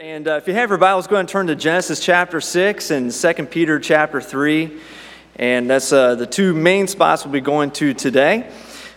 And uh, if you have your Bibles, go ahead and turn to Genesis chapter 6 and 2 Peter chapter 3. And that's uh, the two main spots we'll be going to today.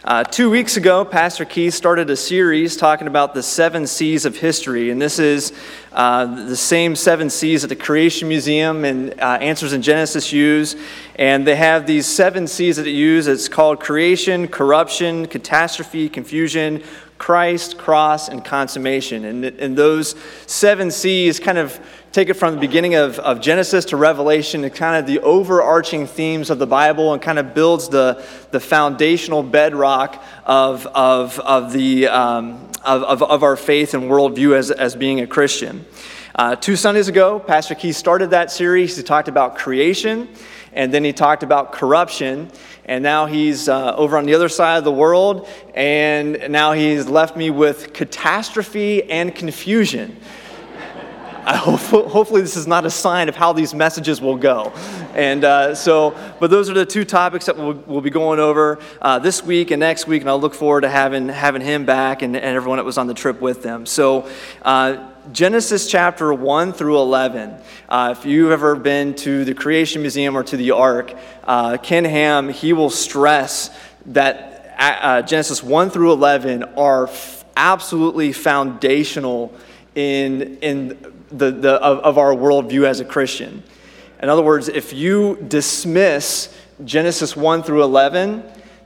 Uh, two weeks ago, Pastor Keith started a series talking about the seven C's of history. And this is uh, the same seven C's that the Creation Museum and uh, Answers in Genesis use. And they have these seven C's that it use. It's called creation, corruption, catastrophe, confusion, Christ, cross, and consummation. And, and those seven C's kind of take it from the beginning of, of Genesis to Revelation and kind of the overarching themes of the Bible and kind of builds the, the foundational bedrock of, of, of, the, um, of, of, of, our faith and worldview as, as being a Christian. Uh, two Sundays ago, Pastor Keith started that series. He talked about creation and then he talked about corruption and now he's uh, over on the other side of the world, and now he's left me with catastrophe and confusion. I hope, hopefully, this is not a sign of how these messages will go. And uh, so, but those are the two topics that we'll, we'll be going over uh, this week and next week, and I'll look forward to having, having him back and, and everyone that was on the trip with them. So, uh, Genesis chapter 1 through 11. Uh, if you've ever been to the Creation Museum or to the Ark, uh, Ken Ham, he will stress that uh, Genesis 1 through 11 are f- absolutely foundational in, in the, the, of, of our worldview as a Christian. In other words, if you dismiss Genesis 1 through 11,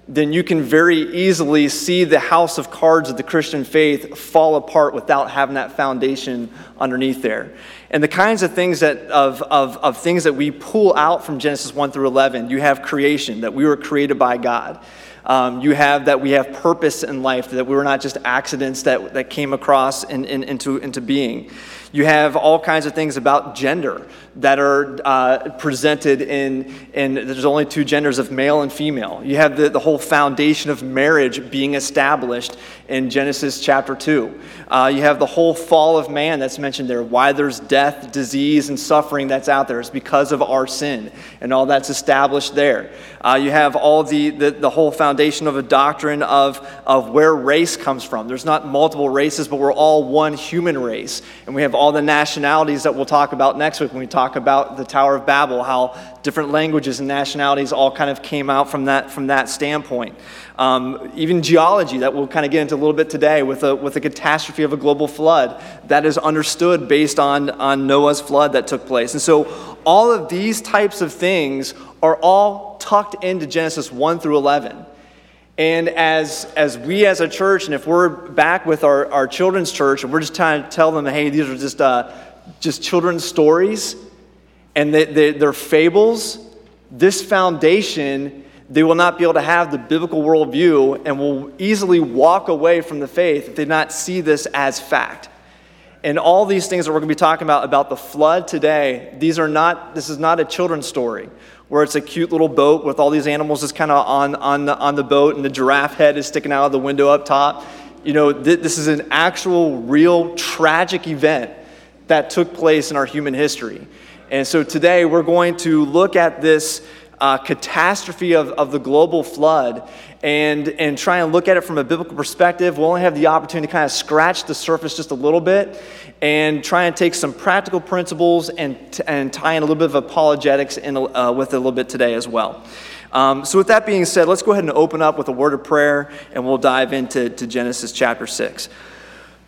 then you can very easily see the house of cards of the Christian faith fall apart without having that foundation underneath there. And the kinds of things that of, of, of things that we pull out from Genesis 1 through 11, you have creation, that we were created by God. Um, you have that we have purpose in life, that we were not just accidents that, that came across in, in, into, into being. You have all kinds of things about gender that are uh, presented in, in, there's only two genders of male and female. You have the, the whole foundation of marriage being established in Genesis chapter 2. Uh, you have the whole fall of man that's mentioned there. Why there's death, disease, and suffering that's out there is because of our sin, and all that's established there. Uh, you have all the, the, the whole foundation of a doctrine of, of where race comes from. There's not multiple races, but we're all one human race. And we have all the nationalities that we'll talk about next week when we talk about the Tower of Babel, how different languages and nationalities all kind of came out from that, from that standpoint. Um, even geology, that we'll kind of get into a little bit today with a, with a catastrophe of a global flood, that is understood based on, on Noah's flood that took place. And so all of these types of things are all tucked into Genesis 1 through 11. And as, as we as a church, and if we're back with our, our children's church, and we're just trying to tell them, hey, these are just, uh, just children's stories, and they, they, they're fables, this foundation, they will not be able to have the biblical worldview and will easily walk away from the faith if they not see this as fact. And all these things that we're going to be talking about, about the flood today, these are not, this is not a children's story where it's a cute little boat with all these animals just kind of on, on, the, on the boat and the giraffe head is sticking out of the window up top. You know, th- this is an actual, real, tragic event that took place in our human history. And so today we're going to look at this uh, catastrophe of, of the global flood and, and try and look at it from a biblical perspective. We'll only have the opportunity to kind of scratch the surface just a little bit and try and take some practical principles and, and tie in a little bit of apologetics in, uh, with it a little bit today as well. Um, so, with that being said, let's go ahead and open up with a word of prayer and we'll dive into to Genesis chapter 6.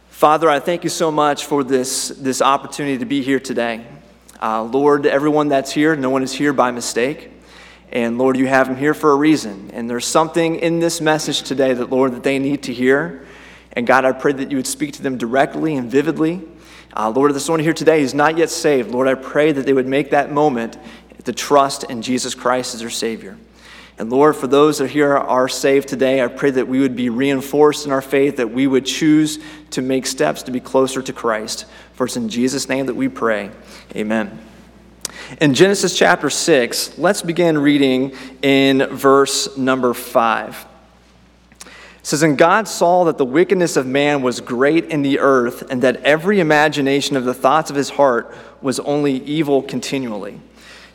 Father, I thank you so much for this, this opportunity to be here today. Uh, Lord, everyone that's here, no one is here by mistake. And Lord, you have them here for a reason. And there's something in this message today that, Lord, that they need to hear. And God, I pray that you would speak to them directly and vividly. Uh, Lord, there's someone here today who's not yet saved. Lord, I pray that they would make that moment to trust in Jesus Christ as their Savior. And Lord, for those that here are saved today, I pray that we would be reinforced in our faith, that we would choose to make steps to be closer to Christ. For it's in Jesus' name that we pray. Amen. In Genesis chapter 6, let's begin reading in verse number 5 says, And God saw that the wickedness of man was great in the earth, and that every imagination of the thoughts of his heart was only evil continually.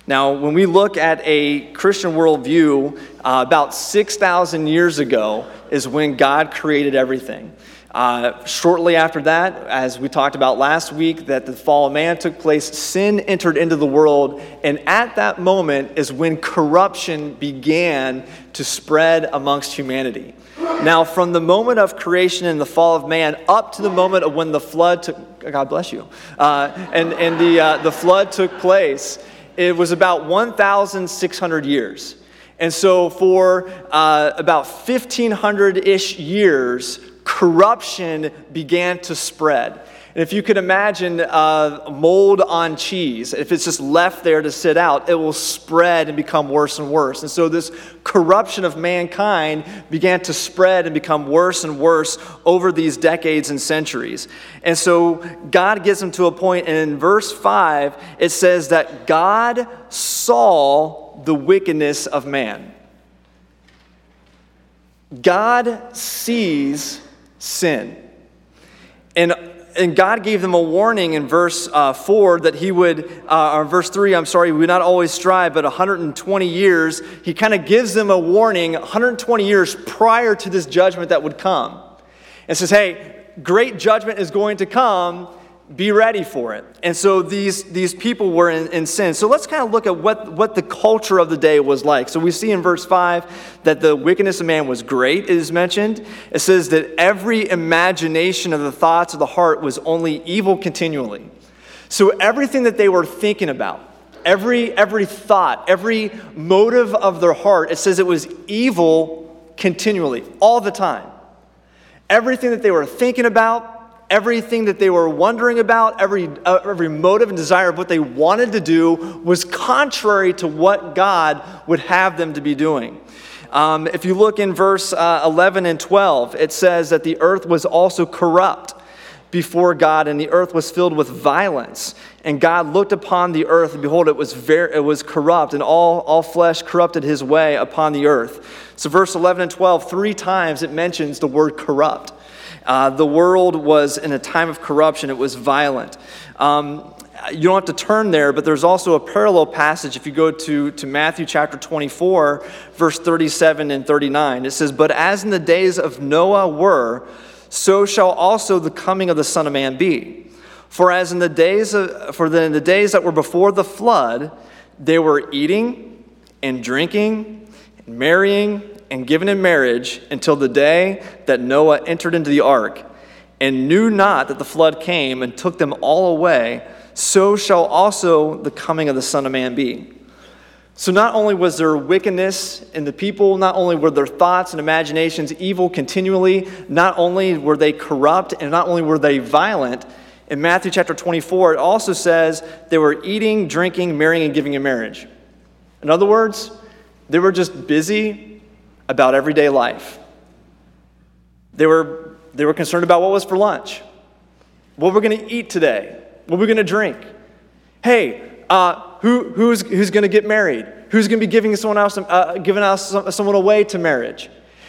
Now, when we look at a Christian worldview, uh, about 6,000 years ago is when God created everything. Uh, shortly after that, as we talked about last week, that the fall of man took place, sin entered into the world, and at that moment is when corruption began to spread amongst humanity. Now, from the moment of creation and the fall of man up to the moment of when the flood took, God bless you, uh, and, and the, uh, the flood took place, it was about 1,600 years. And so, for uh, about 1,500 ish years, corruption began to spread. And if you could imagine uh, mold on cheese, if it's just left there to sit out, it will spread and become worse and worse. And so this corruption of mankind began to spread and become worse and worse over these decades and centuries. And so God gets them to a point, and in verse 5, it says that God saw the wickedness of man. God sees sin. And, and God gave them a warning in verse uh, 4 that he would, uh, or verse 3, I'm sorry, we would not always strive, but 120 years. He kind of gives them a warning 120 years prior to this judgment that would come. And says, hey, great judgment is going to come be ready for it. And so these, these people were in, in, sin. So let's kind of look at what, what the culture of the day was like. So we see in verse 5 that the wickedness of man was great, it is mentioned. It says that every imagination of the thoughts of the heart was only evil continually. So everything that they were thinking about, every, every thought, every motive of their heart, it says it was evil continually, all the time. Everything that they were thinking about, everything that they were wondering about, every, uh, every motive and desire of what they wanted to do was contrary to what God would have them to be doing. Um, if you look in verse uh, 11 and 12, it says that the earth was also corrupt before God, and the earth was filled with violence. And God looked upon the earth, and behold, it was, very, it was corrupt, and all, all flesh corrupted his way upon the earth. So, verse 11 and 12, three times it mentions the word corrupt. Uh, the world was in a time of corruption, it was violent. Um, you don't have to turn there, but there's also a parallel passage if you go to, to Matthew chapter 24, verse 37 and 39. It says, But as in the days of Noah were, so shall also the coming of the Son of Man be. For as in the days of, for the, in the days that were before the flood, they were eating and drinking and marrying and given in marriage until the day that Noah entered into the ark and knew not that the flood came and took them all away, so shall also the coming of the Son of Man be. So, not only was there wickedness in the people, not only were their thoughts and imaginations evil continually, not only were they corrupt, and not only were they violent, in Matthew chapter 24, it also says they were eating, drinking, marrying, and giving in marriage. In other words, they were just busy about everyday life. They were, they were concerned about what was for lunch, what we're going to eat today, what we're going to drink. Hey, uh, who, who's, who's going to get married? Who's going to be giving someone else, uh, giving us someone away to marriage?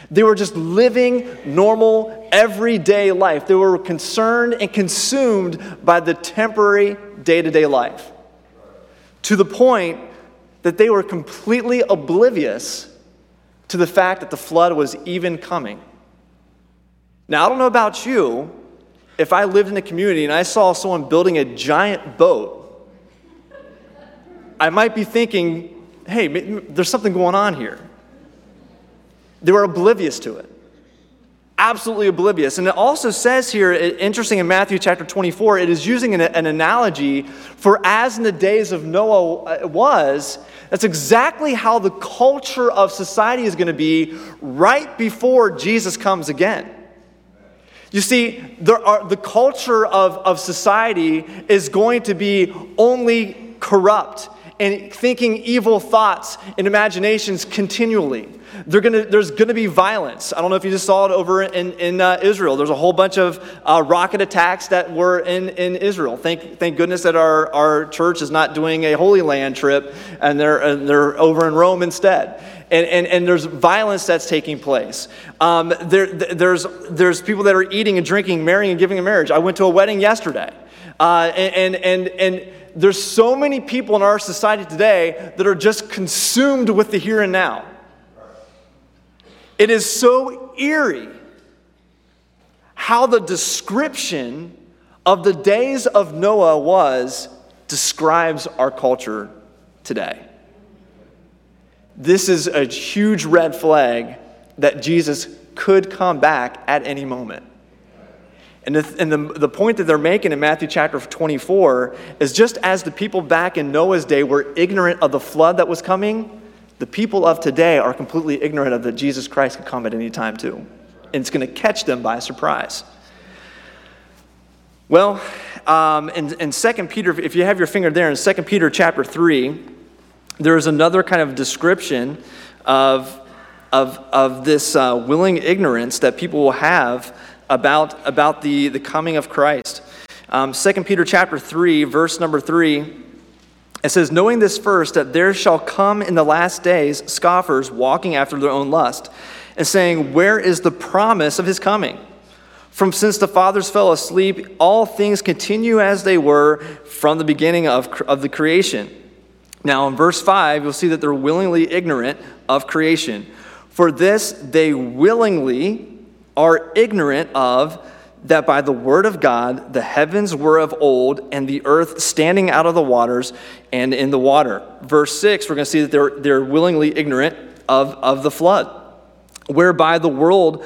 They were just living normal, everyday life. They were concerned and consumed by the temporary day to day life to the point that they were completely oblivious to the fact that the flood was even coming. Now, I don't know about you, if I lived in a community and I saw someone building a giant boat, I might be thinking, hey, there's something going on here. They were oblivious to it. Absolutely oblivious. And it also says here, interesting in Matthew chapter 24, it is using an, an analogy for as in the days of Noah uh, was, that's exactly how the culture of society is going to be right before Jesus comes again. You see, are, the culture of, of society is going to be only corrupt and thinking evil thoughts and imaginations continually. Gonna, there's going to be violence. I don't know if you just saw it over in, in uh, Israel. There's a whole bunch of uh, rocket attacks that were in, in Israel. Thank, thank goodness that our, our church is not doing a Holy Land trip and they're, and they're over in Rome instead. And, and, and there's violence that's taking place. Um, there, there's, there's people that are eating and drinking, marrying and giving in marriage. I went to a wedding yesterday. Uh, and, and, and there's so many people in our society today that are just consumed with the here and now. It is so eerie how the description of the days of Noah was describes our culture today. This is a huge red flag that Jesus could come back at any moment. And, the, and the, the point that they're making in Matthew chapter 24 is just as the people back in Noah's day were ignorant of the flood that was coming, the people of today are completely ignorant of that Jesus Christ could come at any time too. And it's going to catch them by surprise. Well, um, in, in 2 Peter, if you have your finger there, in 2 Peter chapter 3, there is another kind of description of, of, of this uh, willing ignorance that people will have about, about the, the coming of Christ. Um, 2 Peter chapter 3, verse number 3, it says, Knowing this first, that there shall come in the last days scoffers walking after their own lust, and saying, Where is the promise of his coming? From since the fathers fell asleep, all things continue as they were from the beginning of, of the creation. Now, in verse 5, you'll see that they're willingly ignorant of creation. For this, they willingly are ignorant of that by the word of God the heavens were of old and the earth standing out of the waters and in the water. Verse 6, we're going to see that they're, they're willingly ignorant of, of the flood, whereby the world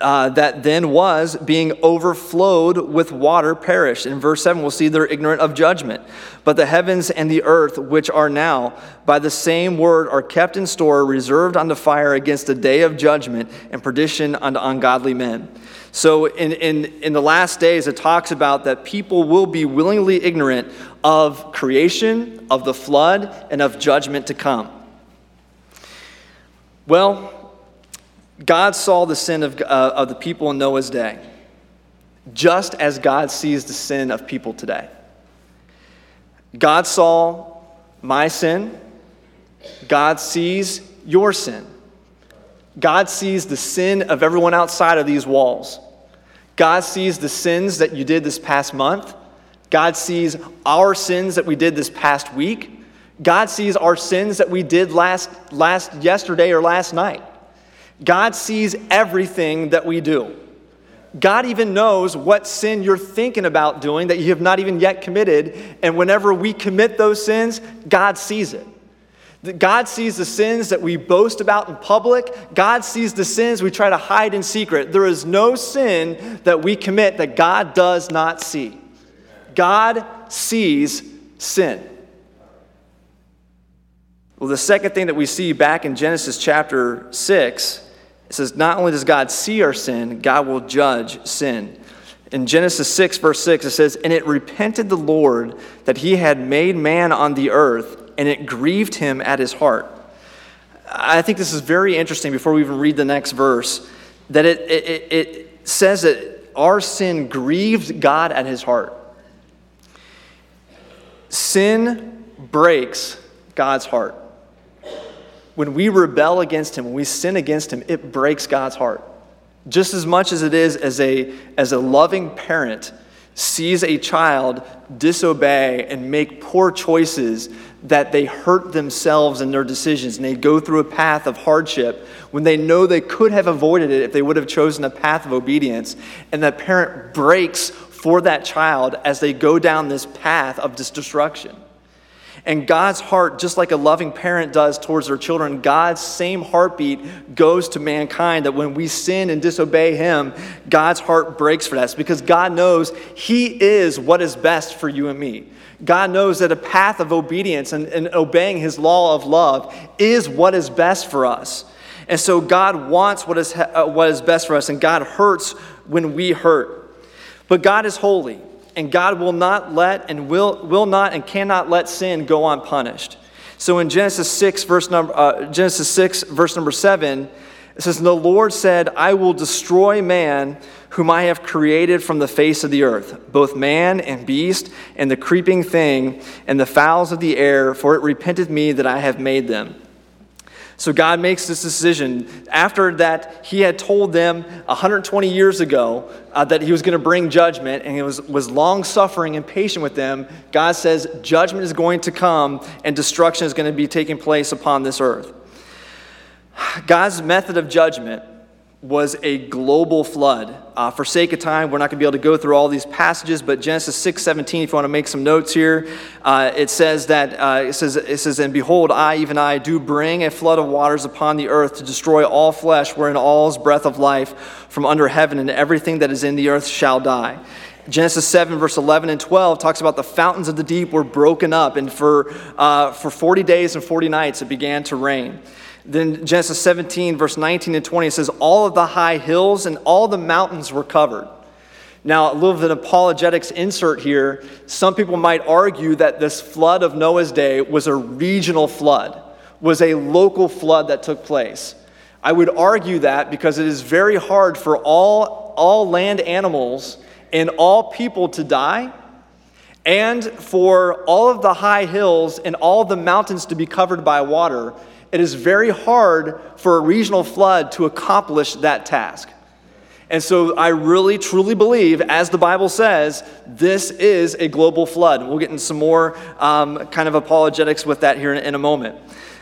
uh, that then was being overflowed with water perished. In verse 7, we'll see they're ignorant of judgment. But the heavens and the earth, which are now by the same word, are kept in store, reserved unto fire against the day of judgment and perdition unto ungodly men. So, in, in, in the last days, it talks about that people will be willingly ignorant of creation, of the flood, and of judgment to come. Well, God saw the sin of, uh, of the people in Noah's day, just as God sees the sin of people today. God saw my sin, God sees your sin. God sees the sin of everyone outside of these walls. God sees the sins that you did this past month. God sees our sins that we did this past week. God sees our sins that we did last, last yesterday or last night. God sees everything that we do. God even knows what sin you're thinking about doing that you have not even yet committed. And whenever we commit those sins, God sees it. God sees the sins that we boast about in public. God sees the sins we try to hide in secret. There is no sin that we commit that God does not see. God sees sin. Well, the second thing that we see back in Genesis chapter 6 it says, Not only does God see our sin, God will judge sin. In Genesis 6, verse 6, it says, And it repented the Lord that he had made man on the earth, and it grieved him at his heart. I think this is very interesting before we even read the next verse, that it, it, it says that our sin grieved God at his heart. Sin breaks God's heart when we rebel against him, when we sin against him, it breaks God's heart. Just as much as it is as a, as a loving parent sees a child disobey and make poor choices that they hurt themselves in their decisions and they go through a path of hardship when they know they could have avoided it if they would have chosen a path of obedience and that parent breaks for that child as they go down this path of destruction and God's heart, just like a loving parent does towards their children, God's same heartbeat goes to mankind. That when we sin and disobey Him, God's heart breaks for us because God knows He is what is best for you and me. God knows that a path of obedience and, and obeying His law of love is what is best for us. And so God wants what is, uh, what is best for us, and God hurts when we hurt. But God is holy and God will not let and will, will not and cannot let sin go unpunished. So in Genesis 6, verse number, uh, Genesis 6, verse number 7, it says, "And The Lord said, I will destroy man whom I have created from the face of the earth, both man and beast, and the creeping thing, and the fowls of the air, for it repenteth me that I have made them. So God makes this decision after that he had told them 120 years ago uh, that he was going to bring judgment and he was, was long suffering and patient with them. God says judgment is going to come and destruction is going to be taking place upon this earth. God's method of judgment was a global flood. Uh, for sake of time, we're not going to be able to go through all these passages, but Genesis 6:17, if you want to make some notes here, uh, it says that uh, it says it says, "And behold, I, even I, do bring a flood of waters upon the earth to destroy all flesh, wherein all is breath of life from under heaven, and everything that is in the earth shall die." Genesis 7, verse 11 and 12 talks about the fountains of the deep were broken up, and for, uh, for 40 days and 40 nights it began to rain. Then Genesis 17, verse 19 and 20 it says, All of the high hills and all the mountains were covered. Now, a little bit of an apologetics insert here. Some people might argue that this flood of Noah's day was a regional flood, was a local flood that took place. I would argue that because it is very hard for all, all land animals and all people to die, and for all of the high hills and all the mountains to be covered by water, it is very hard for a regional flood to accomplish that task. And so I really, truly believe, as the Bible says, this is a global flood. We'll get into some more um, kind of apologetics with that here in, in a moment.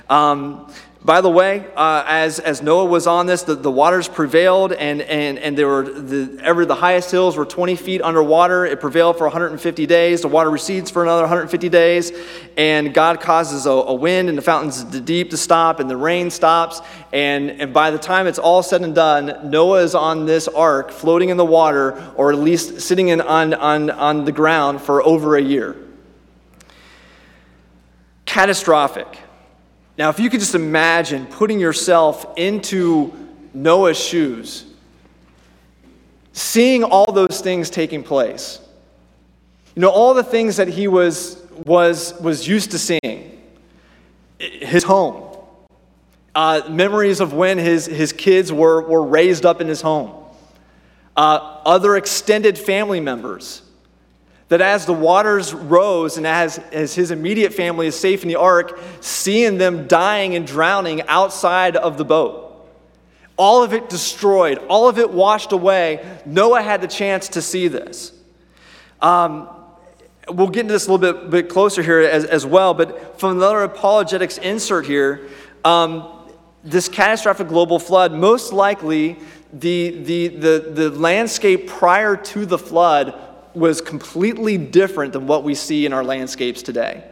Um, by the way, uh, as, as Noah was on this, the, the waters prevailed, and, and, and there were the, ever the highest hills were 20 feet underwater. It prevailed for 150 days. The water recedes for another 150 days, and God causes a, a wind and the fountains of the deep to stop, and the rain stops. And, and by the time it's all said and done, Noah is on this ark, floating in the water, or at least sitting in, on, on, on the ground for over a year. Catastrophic. Now, if you could just imagine putting yourself into Noah's shoes, seeing all those things taking place, you know, all the things that he was, was, was used to seeing, his home, uh, memories of when his, his kids were, were raised up in his home, uh, other extended family members that as the waters rose and as, as his immediate family is safe in the ark, seeing them dying and drowning outside of the boat. All of it destroyed, all of it washed away. Noah had the chance to see this. Um, we'll get into this a little bit, bit closer here as, as well, but from another apologetics insert here, um, this catastrophic global flood, most likely the, the, the, the landscape prior to the flood was completely different than what we see in our landscapes today.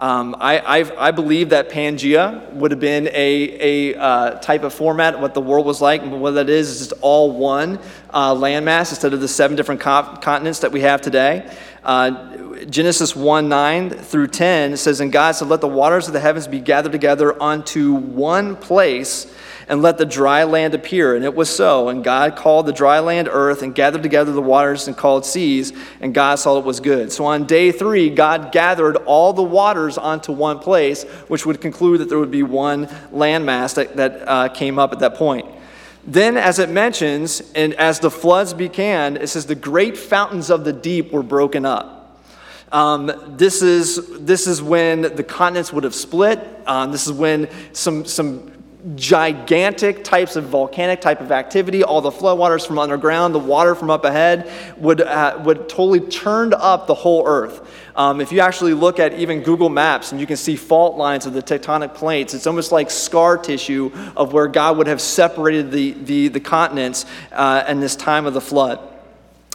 Um, I, i believe that Pangea would have been a, a uh, type of format, what the world was like. what that is, is just all one uh, landmass instead of the seven different co- continents that we have today. Uh, Genesis 1 9 through 10 says, And God said, Let the waters of the heavens be gathered together unto one place and let the dry land appear. And it was so. And God called the dry land earth and gathered together the waters and called seas, and God saw it was good. So on day three, God gathered all the waters onto one place, which would conclude that there would be one landmass that, that uh, came up at that point. Then, as it mentions, and as the floods began, it says the great fountains of the deep were broken up. Um, this, is, this is when the continents would have split. Um, this is when some, some gigantic types of volcanic type of activity, all the floodwaters from underground, the water from up ahead, would, uh, would totally turned up the whole earth. Um, if you actually look at even Google Maps and you can see fault lines of the tectonic plates, it's almost like scar tissue of where God would have separated the, the, the continents uh, in this time of the flood.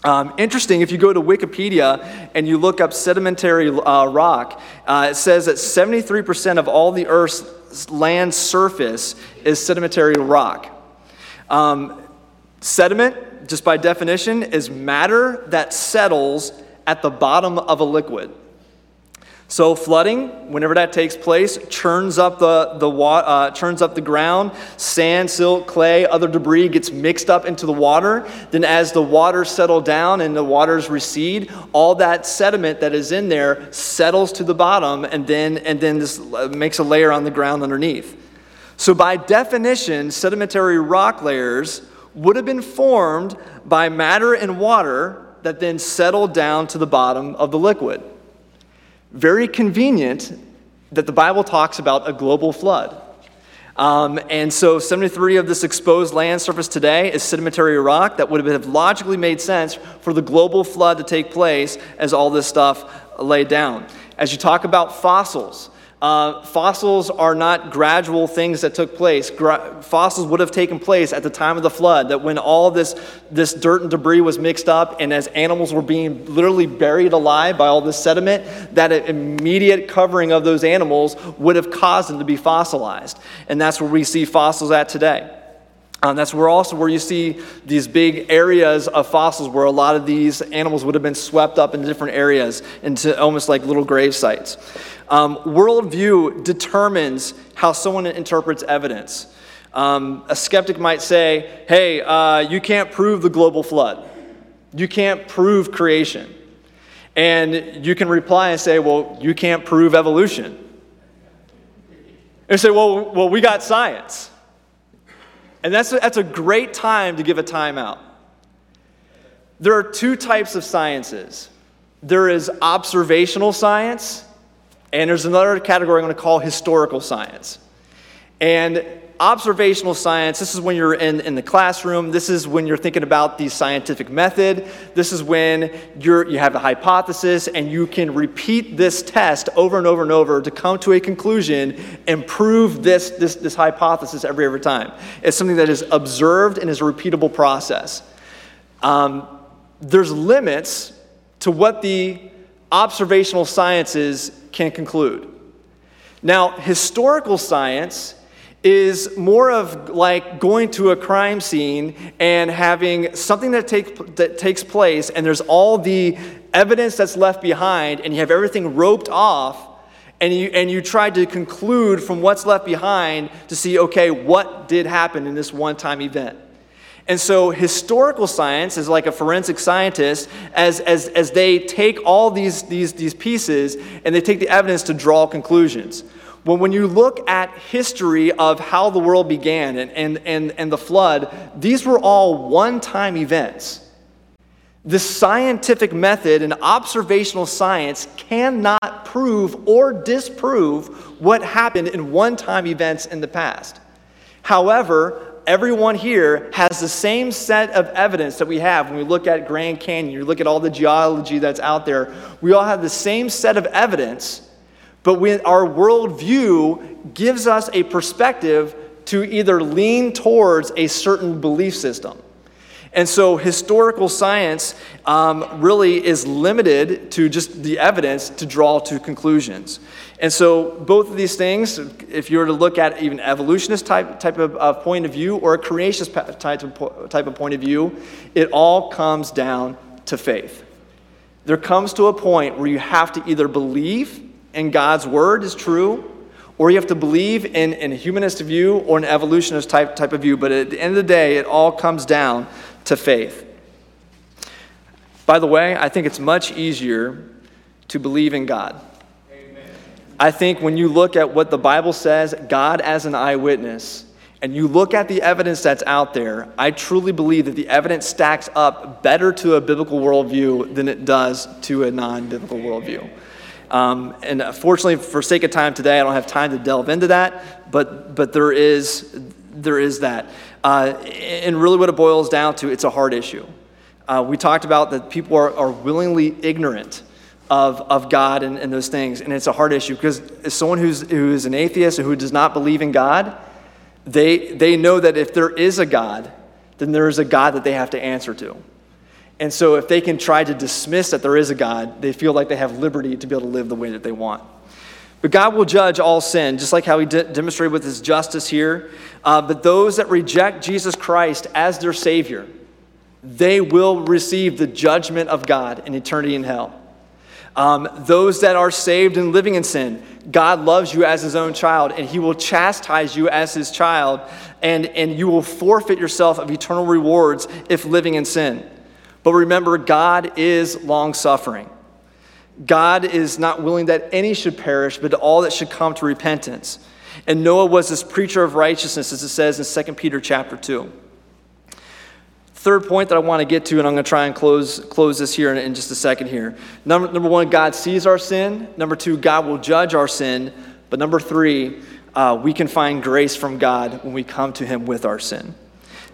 Um, interesting, if you go to Wikipedia and you look up sedimentary uh, rock, uh, it says that 73% of all the Earth's land surface is sedimentary rock. Um, sediment, just by definition, is matter that settles at the bottom of a liquid. So flooding, whenever that takes place, churns up the, the uh, churns up the ground. Sand, silt, clay, other debris gets mixed up into the water. Then, as the waters settle down and the waters recede, all that sediment that is in there settles to the bottom, and then and then this uh, makes a layer on the ground underneath. So, by definition, sedimentary rock layers would have been formed by matter and water that then settled down to the bottom of the liquid. Very convenient that the Bible talks about a global flood. Um, and so 73 of this exposed land surface today is sedimentary rock that would have logically made sense for the global flood to take place as all this stuff laid down. As you talk about fossils, Uh, fossils are not gradual things that took place. Gra- fossils would have taken place at the time of the flood, that when all this, this dirt and debris was mixed up, and as animals were being literally buried alive by all this sediment, that immediate covering of those animals would have caused them to be fossilized. And that's where we see fossils at today. Um, that's where also where you see these big areas of fossils where a lot of these animals would have been swept up into different areas into almost like little grave sites. Um, worldview determines how someone interprets evidence. Um, a skeptic might say, hey, uh, you can't prove the global flood. You can't prove creation. And you can reply and say, well, you can't prove evolution. And say, well, well, we got science. And that's a, that's a great time to give a timeout. There are two types of sciences there is observational science, and there's another category I'm going to call historical science. And observational science, this is when you're in, in the classroom. This is when you're thinking about the scientific method. This is when you're, you have a hypothesis and you can repeat this test over and over and over to come to a conclusion and prove this, this, this hypothesis every, every time. It's something that is observed and is a repeatable process. Um, there's limits to what the observational sciences can conclude. Now, historical science is more of like going to a crime scene and having something that, take, that takes place, and there's all the evidence that's left behind, and you have everything roped off, and you, and you try to conclude from what's left behind to see, okay, what did happen in this one time event. And so, historical science is like a forensic scientist as, as, as they take all these, these, these pieces and they take the evidence to draw conclusions. Well, when you look at history of how the world began and, and, and, and the flood, these were all one time events. The scientific method and observational science cannot prove or disprove what happened in one time events in the past. However, everyone here has the same set of evidence that we have when we look at Grand Canyon, you look at all the geology that's out there. We all have the same set of evidence but when our worldview gives us a perspective to either lean towards a certain belief system. And so historical science um, really is limited to just the evidence to draw to conclusions. And so both of these things, if you were to look at even evolutionist type, type of, point of view or a creationist type of, type of point of view, it all comes down to faith. There comes to a point where you have to either believe and God's word is true, or you have to believe in, in a humanist view or an evolutionist type, type of view. But at the end of the day, it all comes down to faith. By the way, I think it's much easier to believe in God. Amen. I think when you look at what the Bible says, God as an eyewitness, and you look at the evidence that's out there, I truly believe that the evidence stacks up better to a biblical worldview than it does to a non biblical worldview. Um, and fortunately, for sake of time today, I don't have time to delve into that, but, but there, is, there is that. Uh, and really, what it boils down to, it's a hard issue. Uh, we talked about that people are, are willingly ignorant of, of God and, and those things, and it's a hard issue because as someone who's, who is an atheist and who does not believe in God, they, they know that if there is a God, then there is a God that they have to answer to. And so, if they can try to dismiss that there is a God, they feel like they have liberty to be able to live the way that they want. But God will judge all sin, just like how He de- demonstrated with His justice here. Uh, but those that reject Jesus Christ as their Savior, they will receive the judgment of God in eternity in hell. Um, those that are saved and living in sin, God loves you as His own child, and He will chastise you as His child, and, and you will forfeit yourself of eternal rewards if living in sin. But remember, God is long suffering. God is not willing that any should perish, but all that should come to repentance. And Noah was this preacher of righteousness, as it says in 2 Peter chapter 2. Third point that I want to get to, and I'm going to try and close, close this here in, in just a second here. Number, number one, God sees our sin. Number two, God will judge our sin. But number three, uh, we can find grace from God when we come to Him with our sin.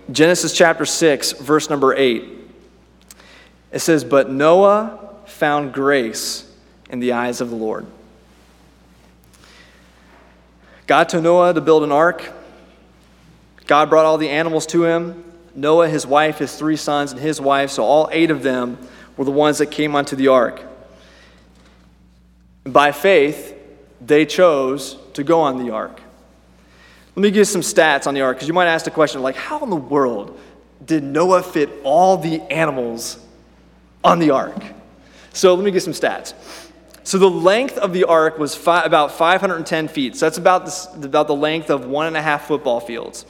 Genesis chapter 6, verse number 8. It says, But Noah found grace in the eyes of the Lord. God told Noah to build an ark. God brought all the animals to him. Noah, his wife, his three sons, and his wife, so all eight of them were the ones that came onto the ark. By faith, they chose to go on the ark. Let me give you some stats on the ark, because you might ask the question, like, how in the world did Noah fit all the animals on the ark? So let me give some stats. So the length of the ark was fi- about 510 feet. So that's about, the, about the length of one and a half football fields.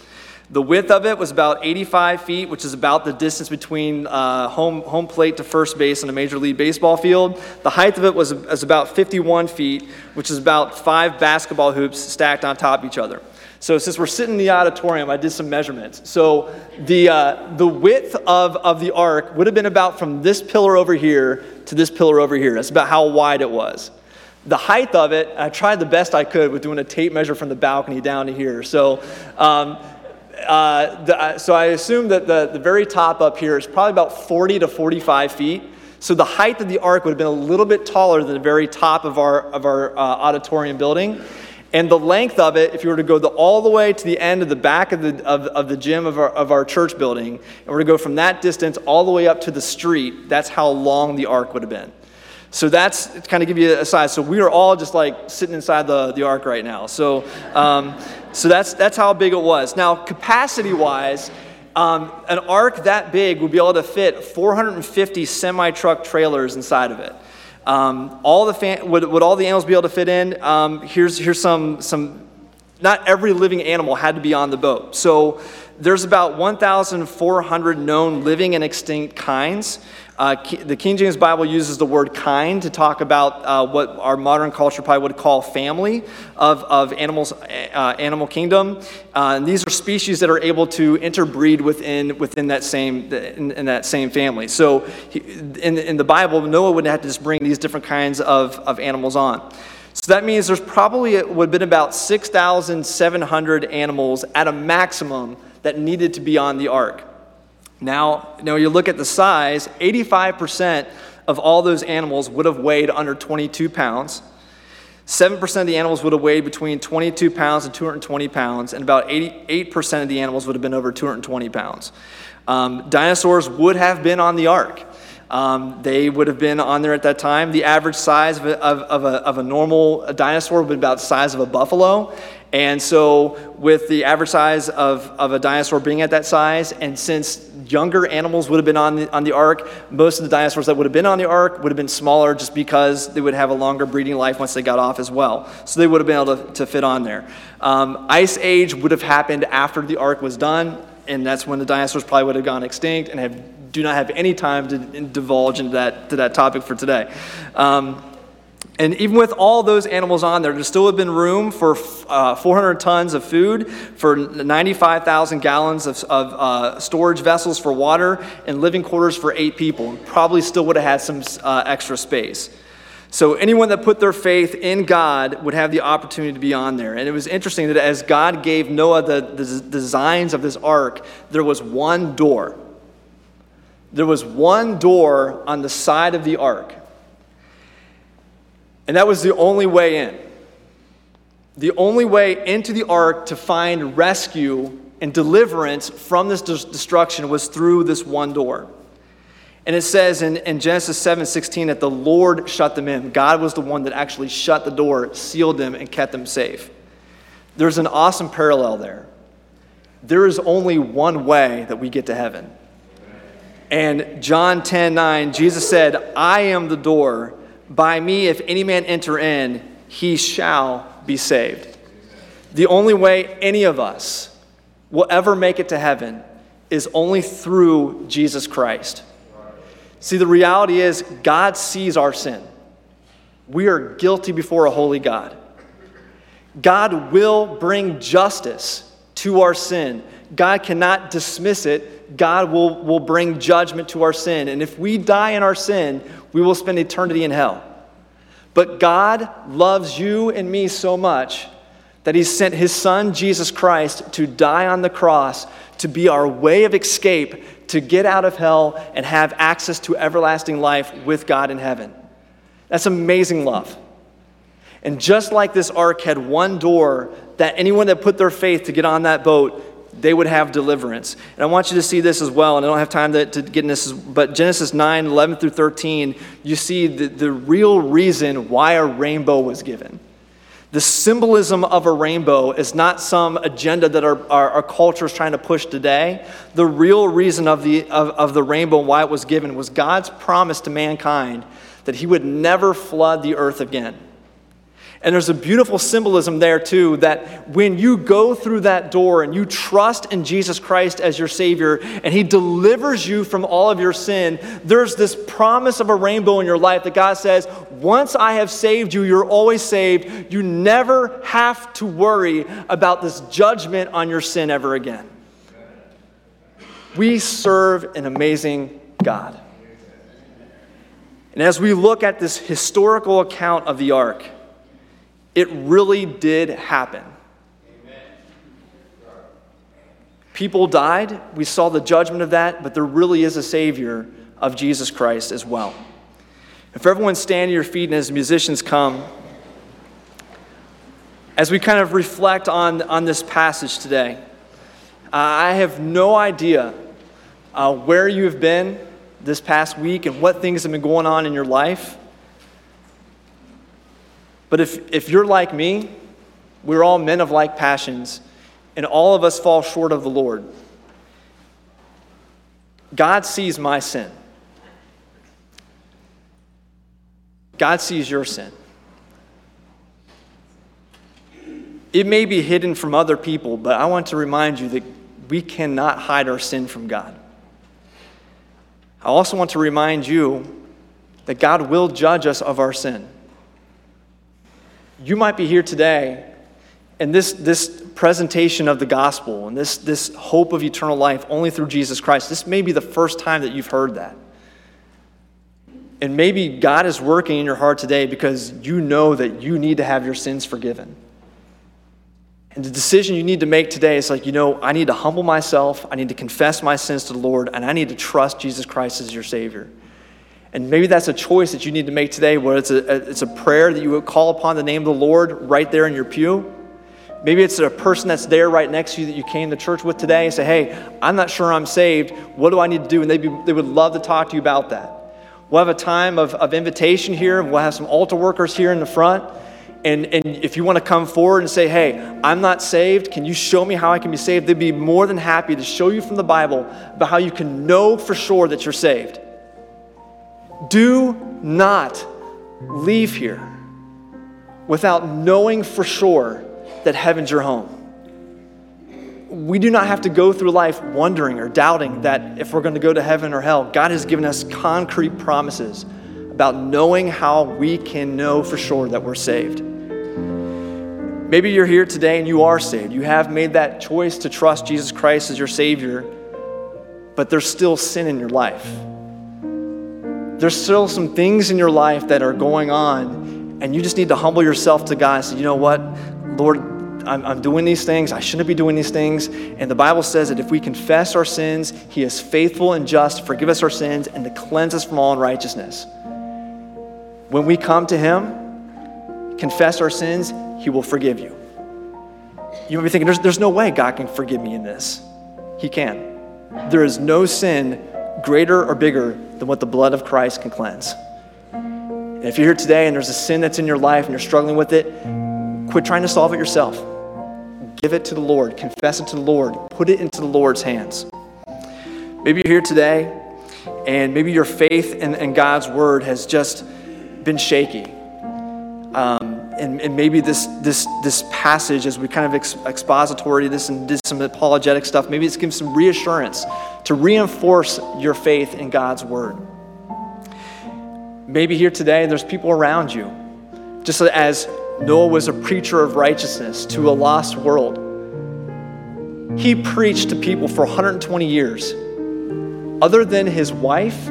The width of it was about 85 feet, which is about the distance between uh, home, home plate to first base on a Major League Baseball field. The height of it was, was about 51 feet, which is about five basketball hoops stacked on top of each other. So since we're sitting in the auditorium, I did some measurements. So the, uh, the width of, of the ark would have been about from this pillar over here to this pillar over here. That's about how wide it was. The height of it, I tried the best I could with doing a tape measure from the balcony down to here. So um, uh, the, uh, so I assume that the, the very top up here is probably about 40 to 45 feet. So the height of the ark would have been a little bit taller than the very top of our, of our uh, auditorium building. And the length of it, if you were to go the, all the way to the end of the back of the, of, of the gym of our, of our church building, and we're to go from that distance all the way up to the street, that's how long the ark would have been. So that's to kind of give you a size. So we are all just like sitting inside the, the ark right now. So, um, so that's, that's how big it was. Now, capacity wise, um, an ark that big would be able to fit 450 semi truck trailers inside of it. Um, all the would, would all the animals be able to fit in? Um, here's, here's some, some, not every living animal had to be on the boat. So there's about 1,400 known living and extinct kinds. Uh, the King James Bible uses the word kind to talk about uh, what our modern culture probably would call family of, of animals, uh, animal kingdom. Uh, and these are species that are able to interbreed within, within that same, in, in that same family. So he, in, in the Bible, Noah would have to just bring these different kinds of, of animals on. So that means there's probably would have been about 6,700 animals at a maximum that needed to be on the ark. Now, now you look at the size, 85% of all those animals would have weighed under 22 pounds. 7% of the animals would have weighed between 22 pounds and 220 pounds, and about 88% of the animals would have been over 220 pounds. Um, dinosaurs would have been on the ark. Um, they would have been on there at that time. The average size of a, of, of a, of a normal dinosaur would been about the size of a buffalo. And so, with the average size of, of a dinosaur being at that size, and since younger animals would have been on the, on the ark, most of the dinosaurs that would have been on the ark would have been smaller just because they would have a longer breeding life once they got off as well. So, they would have been able to, to fit on there. Um, Ice Age would have happened after the ark was done, and that's when the dinosaurs probably would have gone extinct and have do not have any time to divulge into that, to that topic for today. Um, and even with all those animals on there, there still would have been room for uh, 400 tons of food, for 95,000 gallons of, of uh, storage vessels for water, and living quarters for eight people. Probably still would have had some uh, extra space. So anyone that put their faith in God would have the opportunity to be on there. And it was interesting that as God gave Noah the, the designs of this ark, there was one door there was one door on the side of the ark. And that was the only way in. The only way into the ark to find rescue and deliverance from this destruction was through this one door. And it says in, in Genesis 7 16 that the Lord shut them in. God was the one that actually shut the door, sealed them, and kept them safe. There's an awesome parallel there. There is only one way that we get to heaven. And John 10 9, Jesus said, I am the door. By me, if any man enter in, he shall be saved. The only way any of us will ever make it to heaven is only through Jesus Christ. See, the reality is, God sees our sin. We are guilty before a holy God. God will bring justice to our sin. God cannot dismiss it God will, will bring judgment to our sin. And if we die in our sin, we will spend eternity in hell. But God loves you and me so much that He sent His Son, Jesus Christ, to die on the cross to be our way of escape, to get out of hell and have access to everlasting life with God in heaven. That's amazing love. And just like this ark had one door that anyone that put their faith to get on that boat, they would have deliverance. And I want you to see this as well, and I don't have time to, to get in this, but Genesis 9, 11 through 13, you see the, the real reason why a rainbow was given. The symbolism of a rainbow is not some agenda that our, our, our, culture is trying to push today. The real reason of the, of, of the rainbow and why it was given was God's promise to mankind that he would never flood the earth again. And there's a beautiful symbolism there, too, that when you go through that door and you trust in Jesus Christ as your Savior and He delivers you from all of your sin, there's this promise of a rainbow in your life that God says, Once I have saved you, you're always saved. You never have to worry about this judgment on your sin ever again. We serve an amazing God. And as we look at this historical account of the ark, it really did happen. People died. We saw the judgment of that, but there really is a Savior of Jesus Christ as well. If everyone stand to your feet and as musicians come, as we kind of reflect on, on this passage today, uh, I have no idea uh, where you have been this past week and what things have been going on in your life. But if, if you're like me, we're all men of like passions, and all of us fall short of the Lord. God sees my sin. God sees your sin. It may be hidden from other people, but I want to remind you that we cannot hide our sin from God. I also want to remind you that God will judge us of our sin. You might be here today, and this, this presentation of the gospel and this, this hope of eternal life only through Jesus Christ, this may be the first time that you've heard that. And maybe God is working in your heart today because you know that you need to have your sins forgiven. And the decision you need to make today is like, you know, I need to humble myself, I need to confess my sins to the Lord, and I need to trust Jesus Christ as your Savior. And maybe that's a choice that you need to make today where it's a, it's a prayer that you would call upon the name of the Lord right there in your pew. Maybe it's a person that's there right next to you that you came to church with today and say, hey, I'm not sure I'm saved. What do I need to do? And they, be, they would love to talk to you about that. We'll have a time of, of invitation here. We'll have some altar workers here in the front. And, and if you want to come forward and say, hey, I'm not saved, can you show me how I can be saved? They'd be more than happy to show you from the Bible about how you can know for sure that you're saved. Do not leave here without knowing for sure that heaven's your home. We do not have to go through life wondering or doubting that if we're going to go to heaven or hell. God has given us concrete promises about knowing how we can know for sure that we're saved. Maybe you're here today and you are saved. You have made that choice to trust Jesus Christ as your Savior, but there's still sin in your life there's still some things in your life that are going on, and you just need to humble yourself to God and say, you know what, Lord, I'm, I'm, doing these things. I shouldn't be doing these things. And the Bible says that if we confess our sins, He is faithful and just to forgive us our sins and to cleanse us from all unrighteousness. When we come to Him, confess our sins, He will forgive you. You might be thinking, there's, there's no way God can forgive me in this. He can. There is no sin greater or bigger than what the blood of Christ can cleanse. And if you're here today and there's a sin that's in your life and you're struggling with it, quit trying to solve it yourself. Give it to the Lord, confess it to the Lord, put it into the Lord's hands. Maybe you're here today and maybe your faith in, in God's word has just been shaky. Um, and, and, maybe this, this, this passage, as we kind of ex- expository this and did some apologetic stuff, maybe it's given some reassurance to reinforce your faith in God's word. Maybe here today, there's people around you. Just as Noah was a preacher of righteousness to a lost world, he preached to people for 120 years. Other than his wife,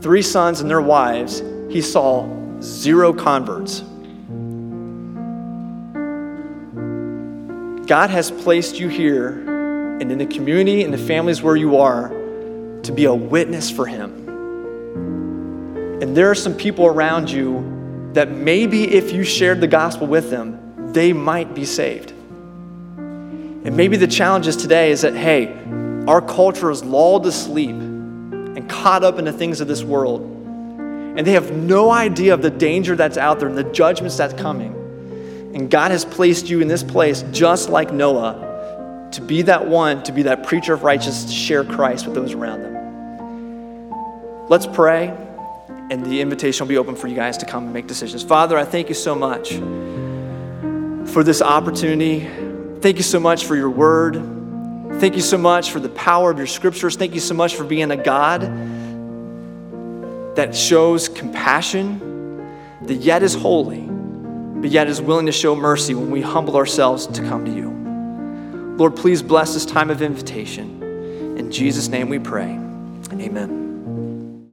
three sons, and their wives, he saw zero converts. God has placed you here and in the community and the families where you are to be a witness for Him. And there are some people around you that maybe if you shared the gospel with them, they might be saved. And maybe the challenge is today is that, hey, our culture is lulled to sleep and caught up in the things of this world. And they have no idea of the danger that's out there and the judgments that's coming. And God has placed you in this place just like Noah to be that one, to be that preacher of righteousness, to share Christ with those around them. Let's pray, and the invitation will be open for you guys to come and make decisions. Father, I thank you so much for this opportunity. Thank you so much for your word. Thank you so much for the power of your scriptures. Thank you so much for being a God that shows compassion, that yet is holy, but yet is willing to show mercy when we humble ourselves to come to you. Lord, please bless this time of invitation. In Jesus' name we pray. Amen.